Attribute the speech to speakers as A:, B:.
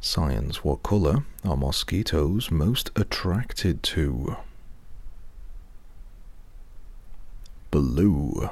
A: Science, what colour are mosquitoes most attracted to? Blue.